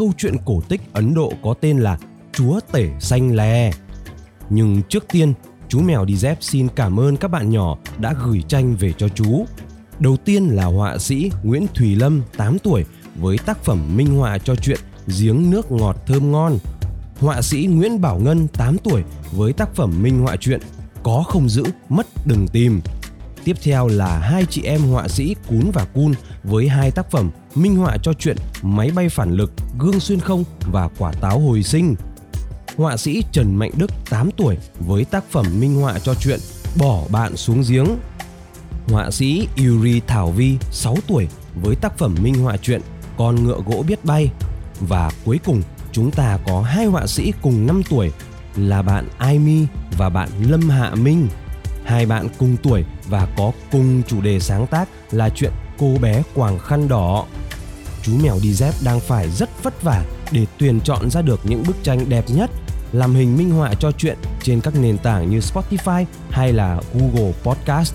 câu chuyện cổ tích Ấn Độ có tên là Chúa Tể Xanh Lè. Nhưng trước tiên, chú Mèo Đi Dép xin cảm ơn các bạn nhỏ đã gửi tranh về cho chú. Đầu tiên là họa sĩ Nguyễn Thùy Lâm, 8 tuổi, với tác phẩm minh họa cho chuyện Giếng nước ngọt thơm ngon – họa sĩ Nguyễn Bảo Ngân 8 tuổi với tác phẩm minh họa chuyện Có không giữ, mất đừng tìm. Tiếp theo là hai chị em họa sĩ Cún và Cun với hai tác phẩm minh họa cho chuyện Máy bay phản lực, Gương xuyên không và Quả táo hồi sinh. Họa sĩ Trần Mạnh Đức 8 tuổi với tác phẩm minh họa cho chuyện Bỏ bạn xuống giếng. Họa sĩ Yuri Thảo Vi 6 tuổi với tác phẩm minh họa chuyện Con ngựa gỗ biết bay. Và cuối cùng chúng ta có hai họa sĩ cùng 5 tuổi là bạn Aimi và bạn Lâm Hạ Minh. Hai bạn cùng tuổi và có cùng chủ đề sáng tác là chuyện cô bé quàng khăn đỏ. Chú mèo đi dép đang phải rất vất vả để tuyển chọn ra được những bức tranh đẹp nhất làm hình minh họa cho chuyện trên các nền tảng như Spotify hay là Google Podcast.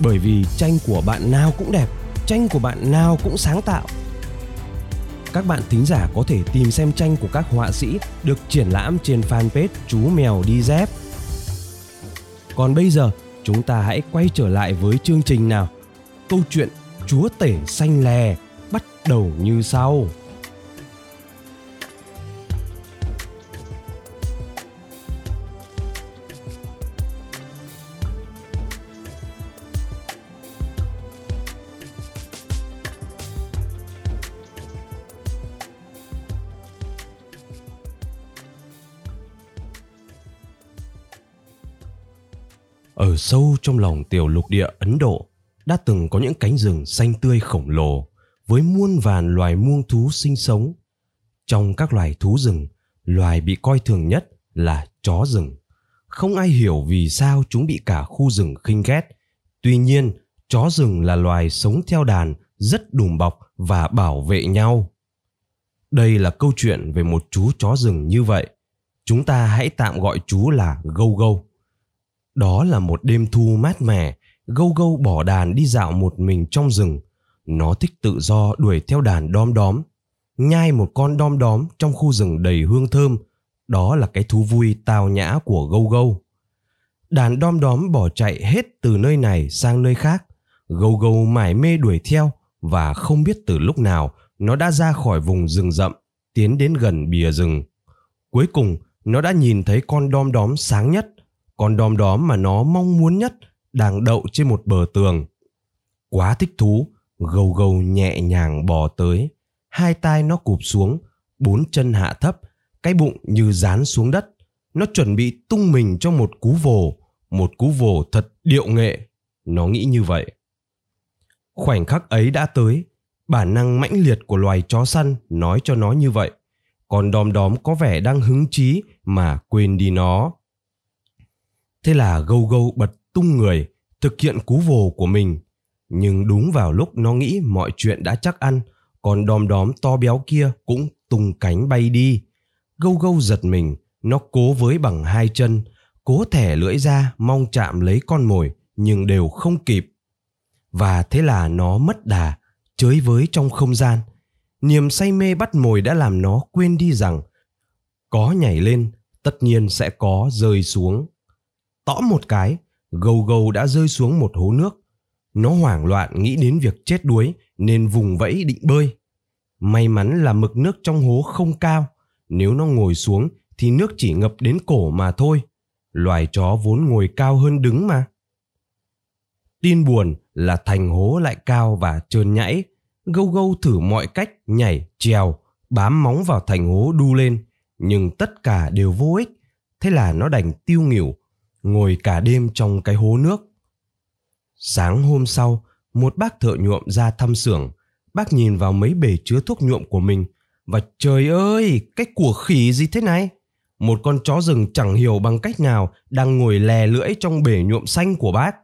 Bởi vì tranh của bạn nào cũng đẹp, tranh của bạn nào cũng sáng tạo các bạn thính giả có thể tìm xem tranh của các họa sĩ được triển lãm trên fanpage Chú Mèo Đi Dép. Còn bây giờ, chúng ta hãy quay trở lại với chương trình nào. Câu chuyện Chúa Tể Xanh Lè bắt đầu như sau. Ở sâu trong lòng tiểu lục địa Ấn Độ đã từng có những cánh rừng xanh tươi khổng lồ với muôn vàn loài muông thú sinh sống. Trong các loài thú rừng, loài bị coi thường nhất là chó rừng. Không ai hiểu vì sao chúng bị cả khu rừng khinh ghét. Tuy nhiên, chó rừng là loài sống theo đàn, rất đùm bọc và bảo vệ nhau. Đây là câu chuyện về một chú chó rừng như vậy. Chúng ta hãy tạm gọi chú là Gâu Gâu. Đó là một đêm thu mát mẻ, gâu gâu bỏ đàn đi dạo một mình trong rừng. Nó thích tự do đuổi theo đàn đom đóm. Nhai một con đom đóm trong khu rừng đầy hương thơm. Đó là cái thú vui tào nhã của gâu gâu. Đàn đom đóm bỏ chạy hết từ nơi này sang nơi khác. Gâu gâu mải mê đuổi theo và không biết từ lúc nào nó đã ra khỏi vùng rừng rậm, tiến đến gần bìa rừng. Cuối cùng, nó đã nhìn thấy con đom đóm sáng nhất con đom đóm mà nó mong muốn nhất đang đậu trên một bờ tường. Quá thích thú, gâu gâu nhẹ nhàng bò tới, hai tai nó cụp xuống, bốn chân hạ thấp, cái bụng như dán xuống đất. Nó chuẩn bị tung mình cho một cú vồ, một cú vồ thật điệu nghệ. Nó nghĩ như vậy. Khoảnh khắc ấy đã tới, bản năng mãnh liệt của loài chó săn nói cho nó như vậy. Còn đom đóm có vẻ đang hứng chí mà quên đi nó. Thế là gâu gâu bật tung người, thực hiện cú vồ của mình. Nhưng đúng vào lúc nó nghĩ mọi chuyện đã chắc ăn, còn đom đóm to béo kia cũng tung cánh bay đi. Gâu gâu giật mình, nó cố với bằng hai chân, cố thẻ lưỡi ra mong chạm lấy con mồi nhưng đều không kịp. Và thế là nó mất đà, chới với trong không gian. Niềm say mê bắt mồi đã làm nó quên đi rằng có nhảy lên tất nhiên sẽ có rơi xuống tõ một cái, gâu gâu đã rơi xuống một hố nước. Nó hoảng loạn nghĩ đến việc chết đuối nên vùng vẫy định bơi. May mắn là mực nước trong hố không cao, nếu nó ngồi xuống thì nước chỉ ngập đến cổ mà thôi. Loài chó vốn ngồi cao hơn đứng mà. Tin buồn là thành hố lại cao và trơn nhảy. Gâu gâu thử mọi cách nhảy, trèo, bám móng vào thành hố đu lên. Nhưng tất cả đều vô ích. Thế là nó đành tiêu nghỉu ngồi cả đêm trong cái hố nước. Sáng hôm sau, một bác thợ nhuộm ra thăm xưởng. Bác nhìn vào mấy bể chứa thuốc nhuộm của mình. và trời ơi, cái của khỉ gì thế này? Một con chó rừng chẳng hiểu bằng cách nào đang ngồi lè lưỡi trong bể nhuộm xanh của bác.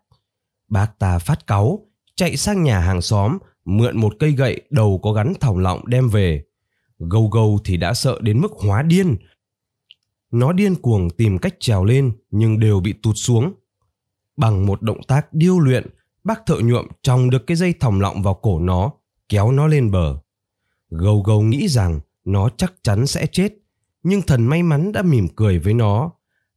Bác ta phát cáu, chạy sang nhà hàng xóm, mượn một cây gậy đầu có gắn thòng lọng đem về. Gâu gâu thì đã sợ đến mức hóa điên. Nó điên cuồng tìm cách trèo lên nhưng đều bị tụt xuống. Bằng một động tác điêu luyện, bác thợ nhuộm tròng được cái dây thòng lọng vào cổ nó, kéo nó lên bờ. Gâu gâu nghĩ rằng nó chắc chắn sẽ chết, nhưng thần may mắn đã mỉm cười với nó.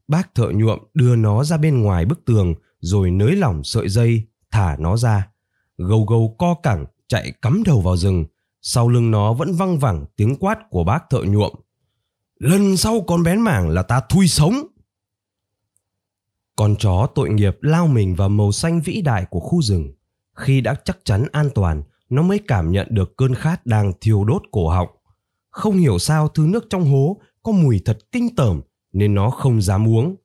Bác thợ nhuộm đưa nó ra bên ngoài bức tường rồi nới lỏng sợi dây, thả nó ra. Gâu gâu co cẳng chạy cắm đầu vào rừng, sau lưng nó vẫn văng vẳng tiếng quát của bác thợ nhuộm. Lần sau con bén mảng là ta thui sống. Con chó tội nghiệp lao mình vào màu xanh vĩ đại của khu rừng. Khi đã chắc chắn an toàn, nó mới cảm nhận được cơn khát đang thiêu đốt cổ họng. Không hiểu sao thứ nước trong hố có mùi thật kinh tởm nên nó không dám uống.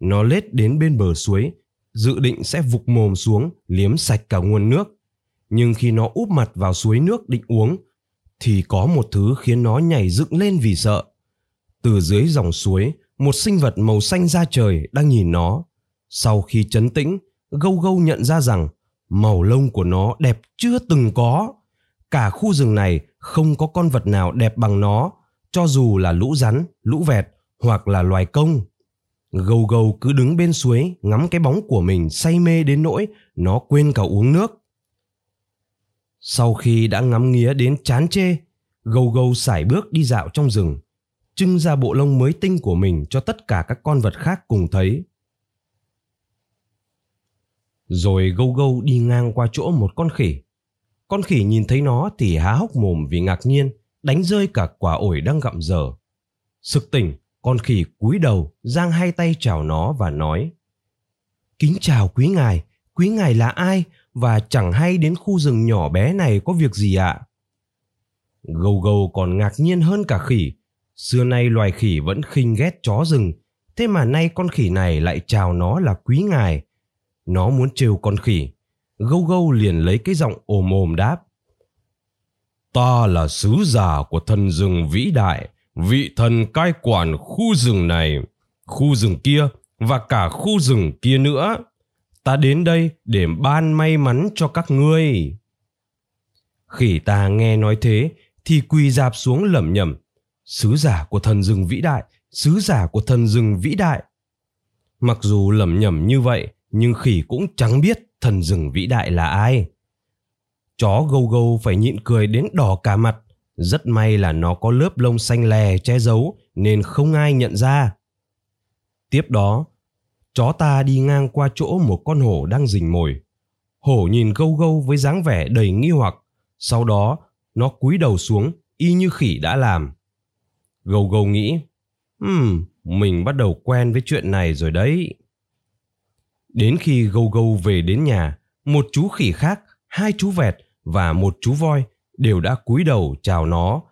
Nó lết đến bên bờ suối, dự định sẽ vục mồm xuống liếm sạch cả nguồn nước. Nhưng khi nó úp mặt vào suối nước định uống, thì có một thứ khiến nó nhảy dựng lên vì sợ. Từ dưới dòng suối, một sinh vật màu xanh da trời đang nhìn nó. Sau khi chấn tĩnh, gâu gâu nhận ra rằng màu lông của nó đẹp chưa từng có. Cả khu rừng này không có con vật nào đẹp bằng nó, cho dù là lũ rắn, lũ vẹt hoặc là loài công. Gâu gâu cứ đứng bên suối ngắm cái bóng của mình say mê đến nỗi nó quên cả uống nước. Sau khi đã ngắm nghía đến chán chê, gâu gâu sải bước đi dạo trong rừng, trưng ra bộ lông mới tinh của mình cho tất cả các con vật khác cùng thấy. Rồi gâu gâu đi ngang qua chỗ một con khỉ. Con khỉ nhìn thấy nó thì há hốc mồm vì ngạc nhiên, đánh rơi cả quả ổi đang gặm dở. Sực tỉnh, con khỉ cúi đầu, giang hai tay chào nó và nói Kính chào quý ngài, quý ngài là ai và chẳng hay đến khu rừng nhỏ bé này có việc gì ạ? Gâu gâu còn ngạc nhiên hơn cả khỉ. Xưa nay loài khỉ vẫn khinh ghét chó rừng, thế mà nay con khỉ này lại chào nó là quý ngài. Nó muốn trêu con khỉ. Gâu gâu liền lấy cái giọng ồm ồm đáp. Ta là sứ giả của thần rừng vĩ đại, vị thần cai quản khu rừng này, khu rừng kia và cả khu rừng kia nữa. Ta đến đây để ban may mắn cho các ngươi. Khỉ ta nghe nói thế thì quỳ dạp xuống lẩm nhẩm. Sứ giả của thần rừng vĩ đại, sứ giả của thần rừng vĩ đại. Mặc dù lẩm nhẩm như vậy, nhưng khỉ cũng chẳng biết thần rừng vĩ đại là ai. Chó gâu gâu phải nhịn cười đến đỏ cả mặt. Rất may là nó có lớp lông xanh lè che giấu nên không ai nhận ra. Tiếp đó, chó ta đi ngang qua chỗ một con hổ đang rình mồi. Hổ nhìn gâu gâu với dáng vẻ đầy nghi hoặc, sau đó nó cúi đầu xuống y như khỉ đã làm. Gâu gâu nghĩ, hmm, mình bắt đầu quen với chuyện này rồi đấy. Đến khi gâu gâu về đến nhà, một chú khỉ khác, hai chú vẹt và một chú voi đều đã cúi đầu chào nó,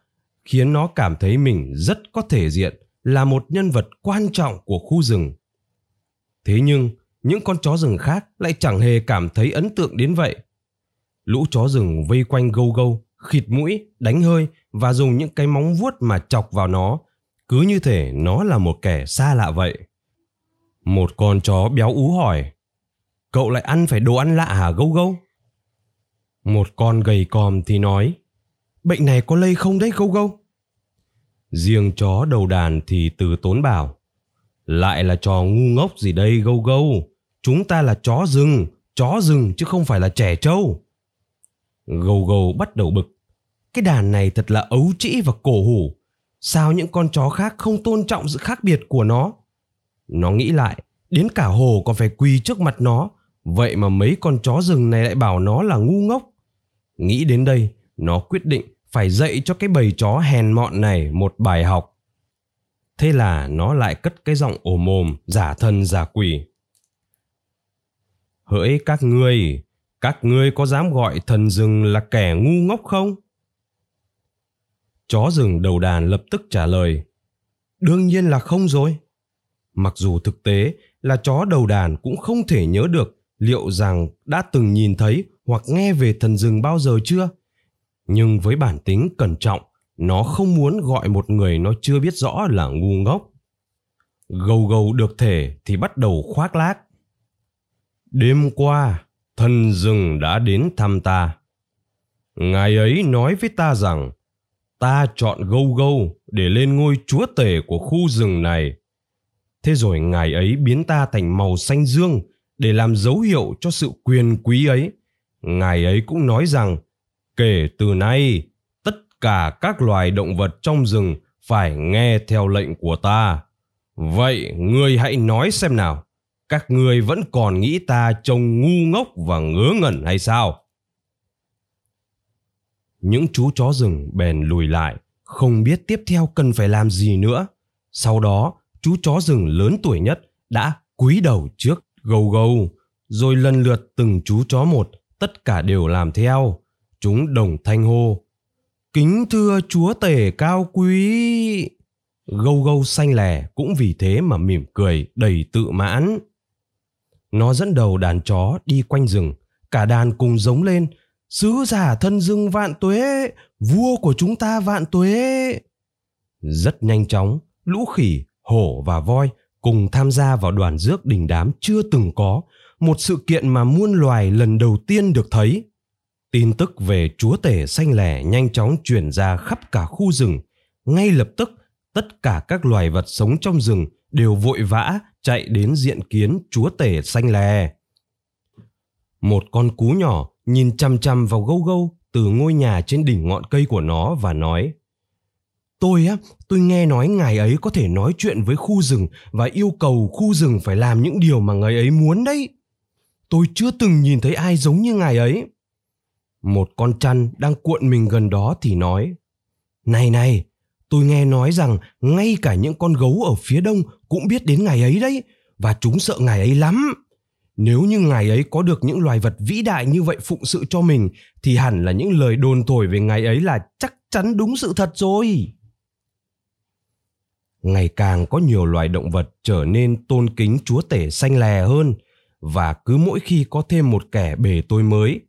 khiến nó cảm thấy mình rất có thể diện là một nhân vật quan trọng của khu rừng. Thế nhưng, những con chó rừng khác lại chẳng hề cảm thấy ấn tượng đến vậy. Lũ chó rừng vây quanh gâu gâu, khịt mũi, đánh hơi và dùng những cái móng vuốt mà chọc vào nó, cứ như thể nó là một kẻ xa lạ vậy. Một con chó béo ú hỏi, cậu lại ăn phải đồ ăn lạ hả gâu gâu? Một con gầy còm thì nói, bệnh này có lây không đấy gâu gâu? Riêng chó đầu đàn thì từ tốn bảo, lại là trò ngu ngốc gì đây gâu gâu, chúng ta là chó rừng, chó rừng chứ không phải là trẻ trâu gầu gầu bắt đầu bực, cái đàn này thật là ấu trĩ và cổ hủ, sao những con chó khác không tôn trọng sự khác biệt của nó? Nó nghĩ lại, đến cả hồ còn phải quỳ trước mặt nó, vậy mà mấy con chó rừng này lại bảo nó là ngu ngốc. Nghĩ đến đây, nó quyết định phải dạy cho cái bầy chó hèn mọn này một bài học. Thế là nó lại cất cái giọng ồm ồm, giả thân giả quỷ. Hỡi các ngươi, các ngươi có dám gọi thần rừng là kẻ ngu ngốc không? Chó rừng đầu đàn lập tức trả lời. Đương nhiên là không rồi. Mặc dù thực tế là chó đầu đàn cũng không thể nhớ được liệu rằng đã từng nhìn thấy hoặc nghe về thần rừng bao giờ chưa nhưng với bản tính cẩn trọng, nó không muốn gọi một người nó chưa biết rõ là ngu ngốc gâu gâu được thể thì bắt đầu khoác lác đêm qua thần rừng đã đến thăm ta. Ngài ấy nói với ta rằng, ta chọn gâu gâu để lên ngôi chúa tể của khu rừng này. Thế rồi ngài ấy biến ta thành màu xanh dương để làm dấu hiệu cho sự quyền quý ấy. Ngài ấy cũng nói rằng, kể từ nay, tất cả các loài động vật trong rừng phải nghe theo lệnh của ta. Vậy ngươi hãy nói xem nào các ngươi vẫn còn nghĩ ta trông ngu ngốc và ngớ ngẩn hay sao? Những chú chó rừng bèn lùi lại, không biết tiếp theo cần phải làm gì nữa. Sau đó, chú chó rừng lớn tuổi nhất đã cúi đầu trước gâu gâu rồi lần lượt từng chú chó một, tất cả đều làm theo. Chúng đồng thanh hô, kính thưa chúa tể cao quý. Gâu gâu xanh lè cũng vì thế mà mỉm cười đầy tự mãn nó dẫn đầu đàn chó đi quanh rừng. Cả đàn cùng giống lên. Sứ giả thân rừng vạn tuế, vua của chúng ta vạn tuế. Rất nhanh chóng, lũ khỉ, hổ và voi cùng tham gia vào đoàn rước đình đám chưa từng có. Một sự kiện mà muôn loài lần đầu tiên được thấy. Tin tức về chúa tể xanh lẻ nhanh chóng truyền ra khắp cả khu rừng. Ngay lập tức, tất cả các loài vật sống trong rừng đều vội vã chạy đến diện kiến chúa tể xanh lè. Một con cú nhỏ nhìn chăm chăm vào gâu gâu từ ngôi nhà trên đỉnh ngọn cây của nó và nói, tôi á, tôi nghe nói ngài ấy có thể nói chuyện với khu rừng và yêu cầu khu rừng phải làm những điều mà ngài ấy muốn đấy. Tôi chưa từng nhìn thấy ai giống như ngài ấy. Một con chăn đang cuộn mình gần đó thì nói, này này tôi nghe nói rằng ngay cả những con gấu ở phía đông cũng biết đến ngài ấy đấy, và chúng sợ ngài ấy lắm. Nếu như ngài ấy có được những loài vật vĩ đại như vậy phụng sự cho mình, thì hẳn là những lời đồn thổi về ngài ấy là chắc chắn đúng sự thật rồi. Ngày càng có nhiều loài động vật trở nên tôn kính chúa tể xanh lè hơn, và cứ mỗi khi có thêm một kẻ bề tôi mới,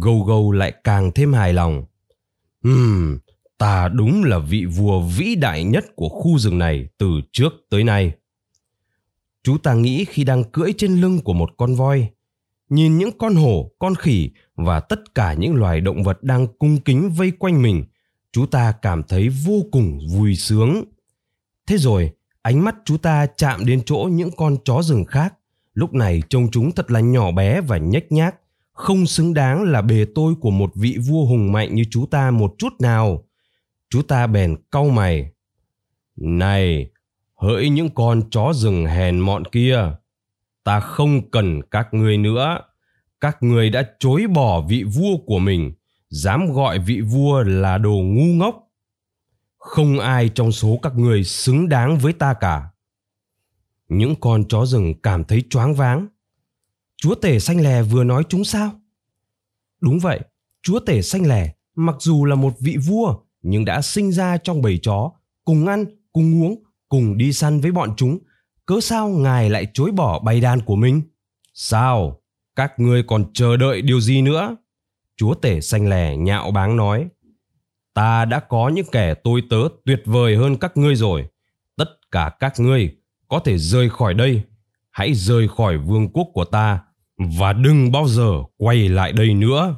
gâu gâu lại càng thêm hài lòng. Hmm ta đúng là vị vua vĩ đại nhất của khu rừng này từ trước tới nay. Chú ta nghĩ khi đang cưỡi trên lưng của một con voi, nhìn những con hổ, con khỉ và tất cả những loài động vật đang cung kính vây quanh mình, chú ta cảm thấy vô cùng vui sướng. Thế rồi, ánh mắt chú ta chạm đến chỗ những con chó rừng khác. Lúc này trông chúng thật là nhỏ bé và nhếch nhác, không xứng đáng là bề tôi của một vị vua hùng mạnh như chú ta một chút nào chú ta bèn cau mày. Này, hỡi những con chó rừng hèn mọn kia, ta không cần các ngươi nữa. Các ngươi đã chối bỏ vị vua của mình, dám gọi vị vua là đồ ngu ngốc. Không ai trong số các ngươi xứng đáng với ta cả. Những con chó rừng cảm thấy choáng váng. Chúa tể xanh lè vừa nói chúng sao? Đúng vậy, chúa tể xanh lè, mặc dù là một vị vua nhưng đã sinh ra trong bầy chó, cùng ăn, cùng uống, cùng đi săn với bọn chúng. Cớ sao ngài lại chối bỏ bầy đàn của mình? Sao? Các ngươi còn chờ đợi điều gì nữa? Chúa tể xanh lè nhạo báng nói. Ta đã có những kẻ tôi tớ tuyệt vời hơn các ngươi rồi. Tất cả các ngươi có thể rời khỏi đây. Hãy rời khỏi vương quốc của ta và đừng bao giờ quay lại đây nữa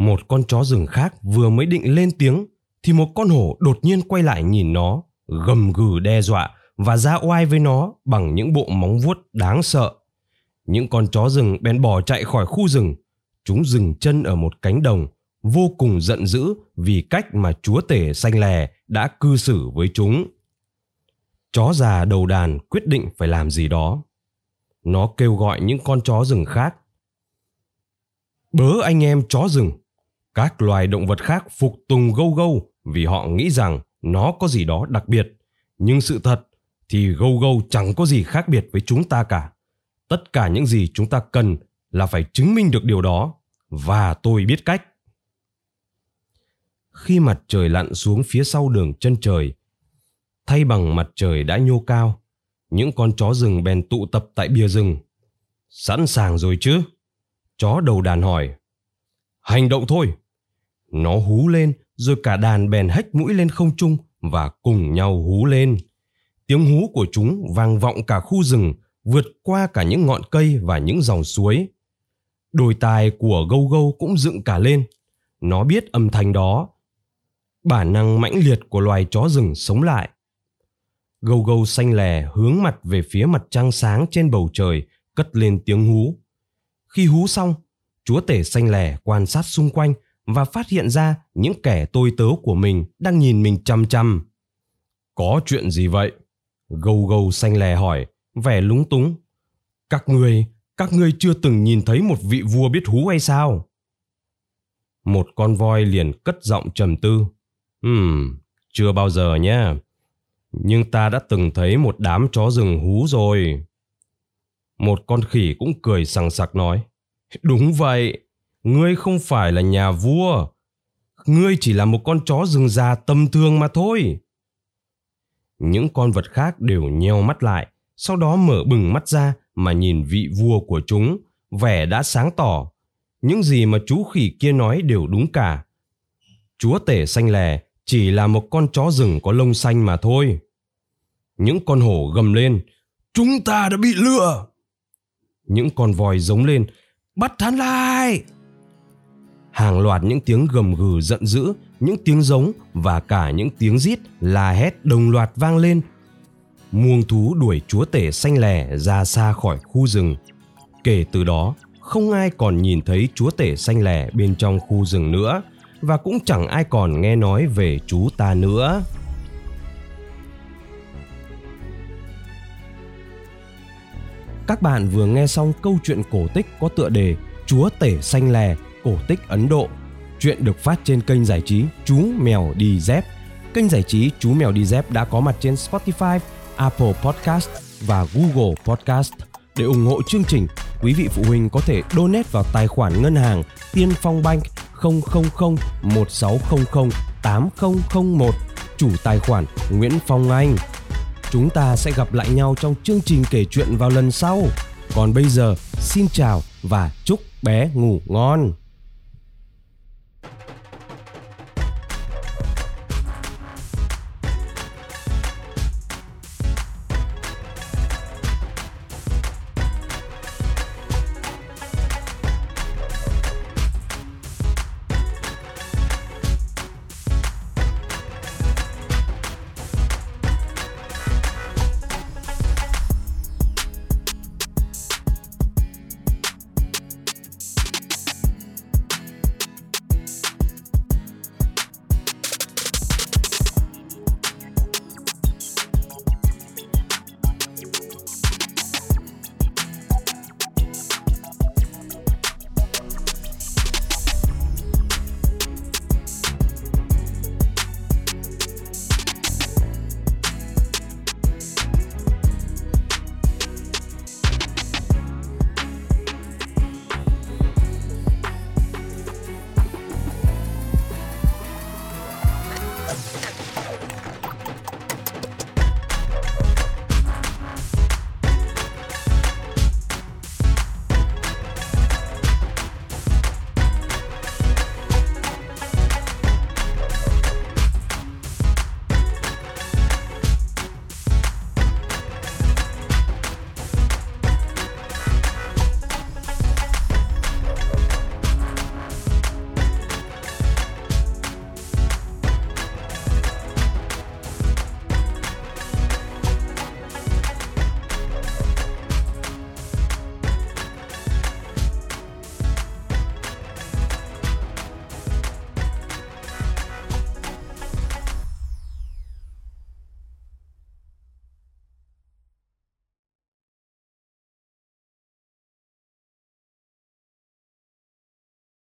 một con chó rừng khác vừa mới định lên tiếng, thì một con hổ đột nhiên quay lại nhìn nó, gầm gừ đe dọa và ra oai với nó bằng những bộ móng vuốt đáng sợ. Những con chó rừng bèn bỏ chạy khỏi khu rừng. Chúng dừng chân ở một cánh đồng, vô cùng giận dữ vì cách mà chúa tể xanh lè đã cư xử với chúng. Chó già đầu đàn quyết định phải làm gì đó. Nó kêu gọi những con chó rừng khác, bớ anh em chó rừng các loài động vật khác phục tùng gâu gâu vì họ nghĩ rằng nó có gì đó đặc biệt. Nhưng sự thật thì gâu gâu chẳng có gì khác biệt với chúng ta cả. Tất cả những gì chúng ta cần là phải chứng minh được điều đó. Và tôi biết cách. Khi mặt trời lặn xuống phía sau đường chân trời, thay bằng mặt trời đã nhô cao, những con chó rừng bèn tụ tập tại bìa rừng. Sẵn sàng rồi chứ? Chó đầu đàn hỏi hành động thôi nó hú lên rồi cả đàn bèn hách mũi lên không trung và cùng nhau hú lên. Tiếng hú của chúng vang vọng cả khu rừng, vượt qua cả những ngọn cây và những dòng suối. Đôi tai của gâu gâu cũng dựng cả lên. Nó biết âm thanh đó. Bản năng mãnh liệt của loài chó rừng sống lại. Gâu gâu xanh lè hướng mặt về phía mặt trăng sáng trên bầu trời, cất lên tiếng hú. Khi hú xong, chúa tể xanh lè quan sát xung quanh và phát hiện ra những kẻ tôi tớ của mình đang nhìn mình chăm chăm. Có chuyện gì vậy? Gâu gâu xanh lè hỏi, vẻ lúng túng. Các người, các ngươi chưa từng nhìn thấy một vị vua biết hú hay sao? Một con voi liền cất giọng trầm tư. Ừm, chưa bao giờ nhé. Nhưng ta đã từng thấy một đám chó rừng hú rồi. Một con khỉ cũng cười sằng sặc nói. Đúng vậy, ngươi không phải là nhà vua. Ngươi chỉ là một con chó rừng già tầm thường mà thôi. Những con vật khác đều nheo mắt lại, sau đó mở bừng mắt ra mà nhìn vị vua của chúng, vẻ đã sáng tỏ. Những gì mà chú khỉ kia nói đều đúng cả. Chúa tể xanh lè chỉ là một con chó rừng có lông xanh mà thôi. Những con hổ gầm lên, chúng ta đã bị lừa. Những con voi giống lên, bắt hắn lại. Hàng loạt những tiếng gầm gừ giận dữ, những tiếng giống và cả những tiếng rít la hét đồng loạt vang lên. Muông thú đuổi chúa tể xanh lè ra xa khỏi khu rừng. Kể từ đó, không ai còn nhìn thấy chúa tể xanh lè bên trong khu rừng nữa và cũng chẳng ai còn nghe nói về chú ta nữa. Các bạn vừa nghe xong câu chuyện cổ tích có tựa đề Chúa tể xanh lè, cổ tích Ấn Độ. Chuyện được phát trên kênh giải trí Chú Mèo Đi Dép. Kênh giải trí Chú Mèo Đi Dép đã có mặt trên Spotify, Apple Podcast và Google Podcast. Để ủng hộ chương trình, quý vị phụ huynh có thể donate vào tài khoản ngân hàng Tiên Phong Bank 000 1600 8001 chủ tài khoản Nguyễn Phong Anh. Chúng ta sẽ gặp lại nhau trong chương trình kể chuyện vào lần sau. Còn bây giờ, xin chào và chúc bé ngủ ngon.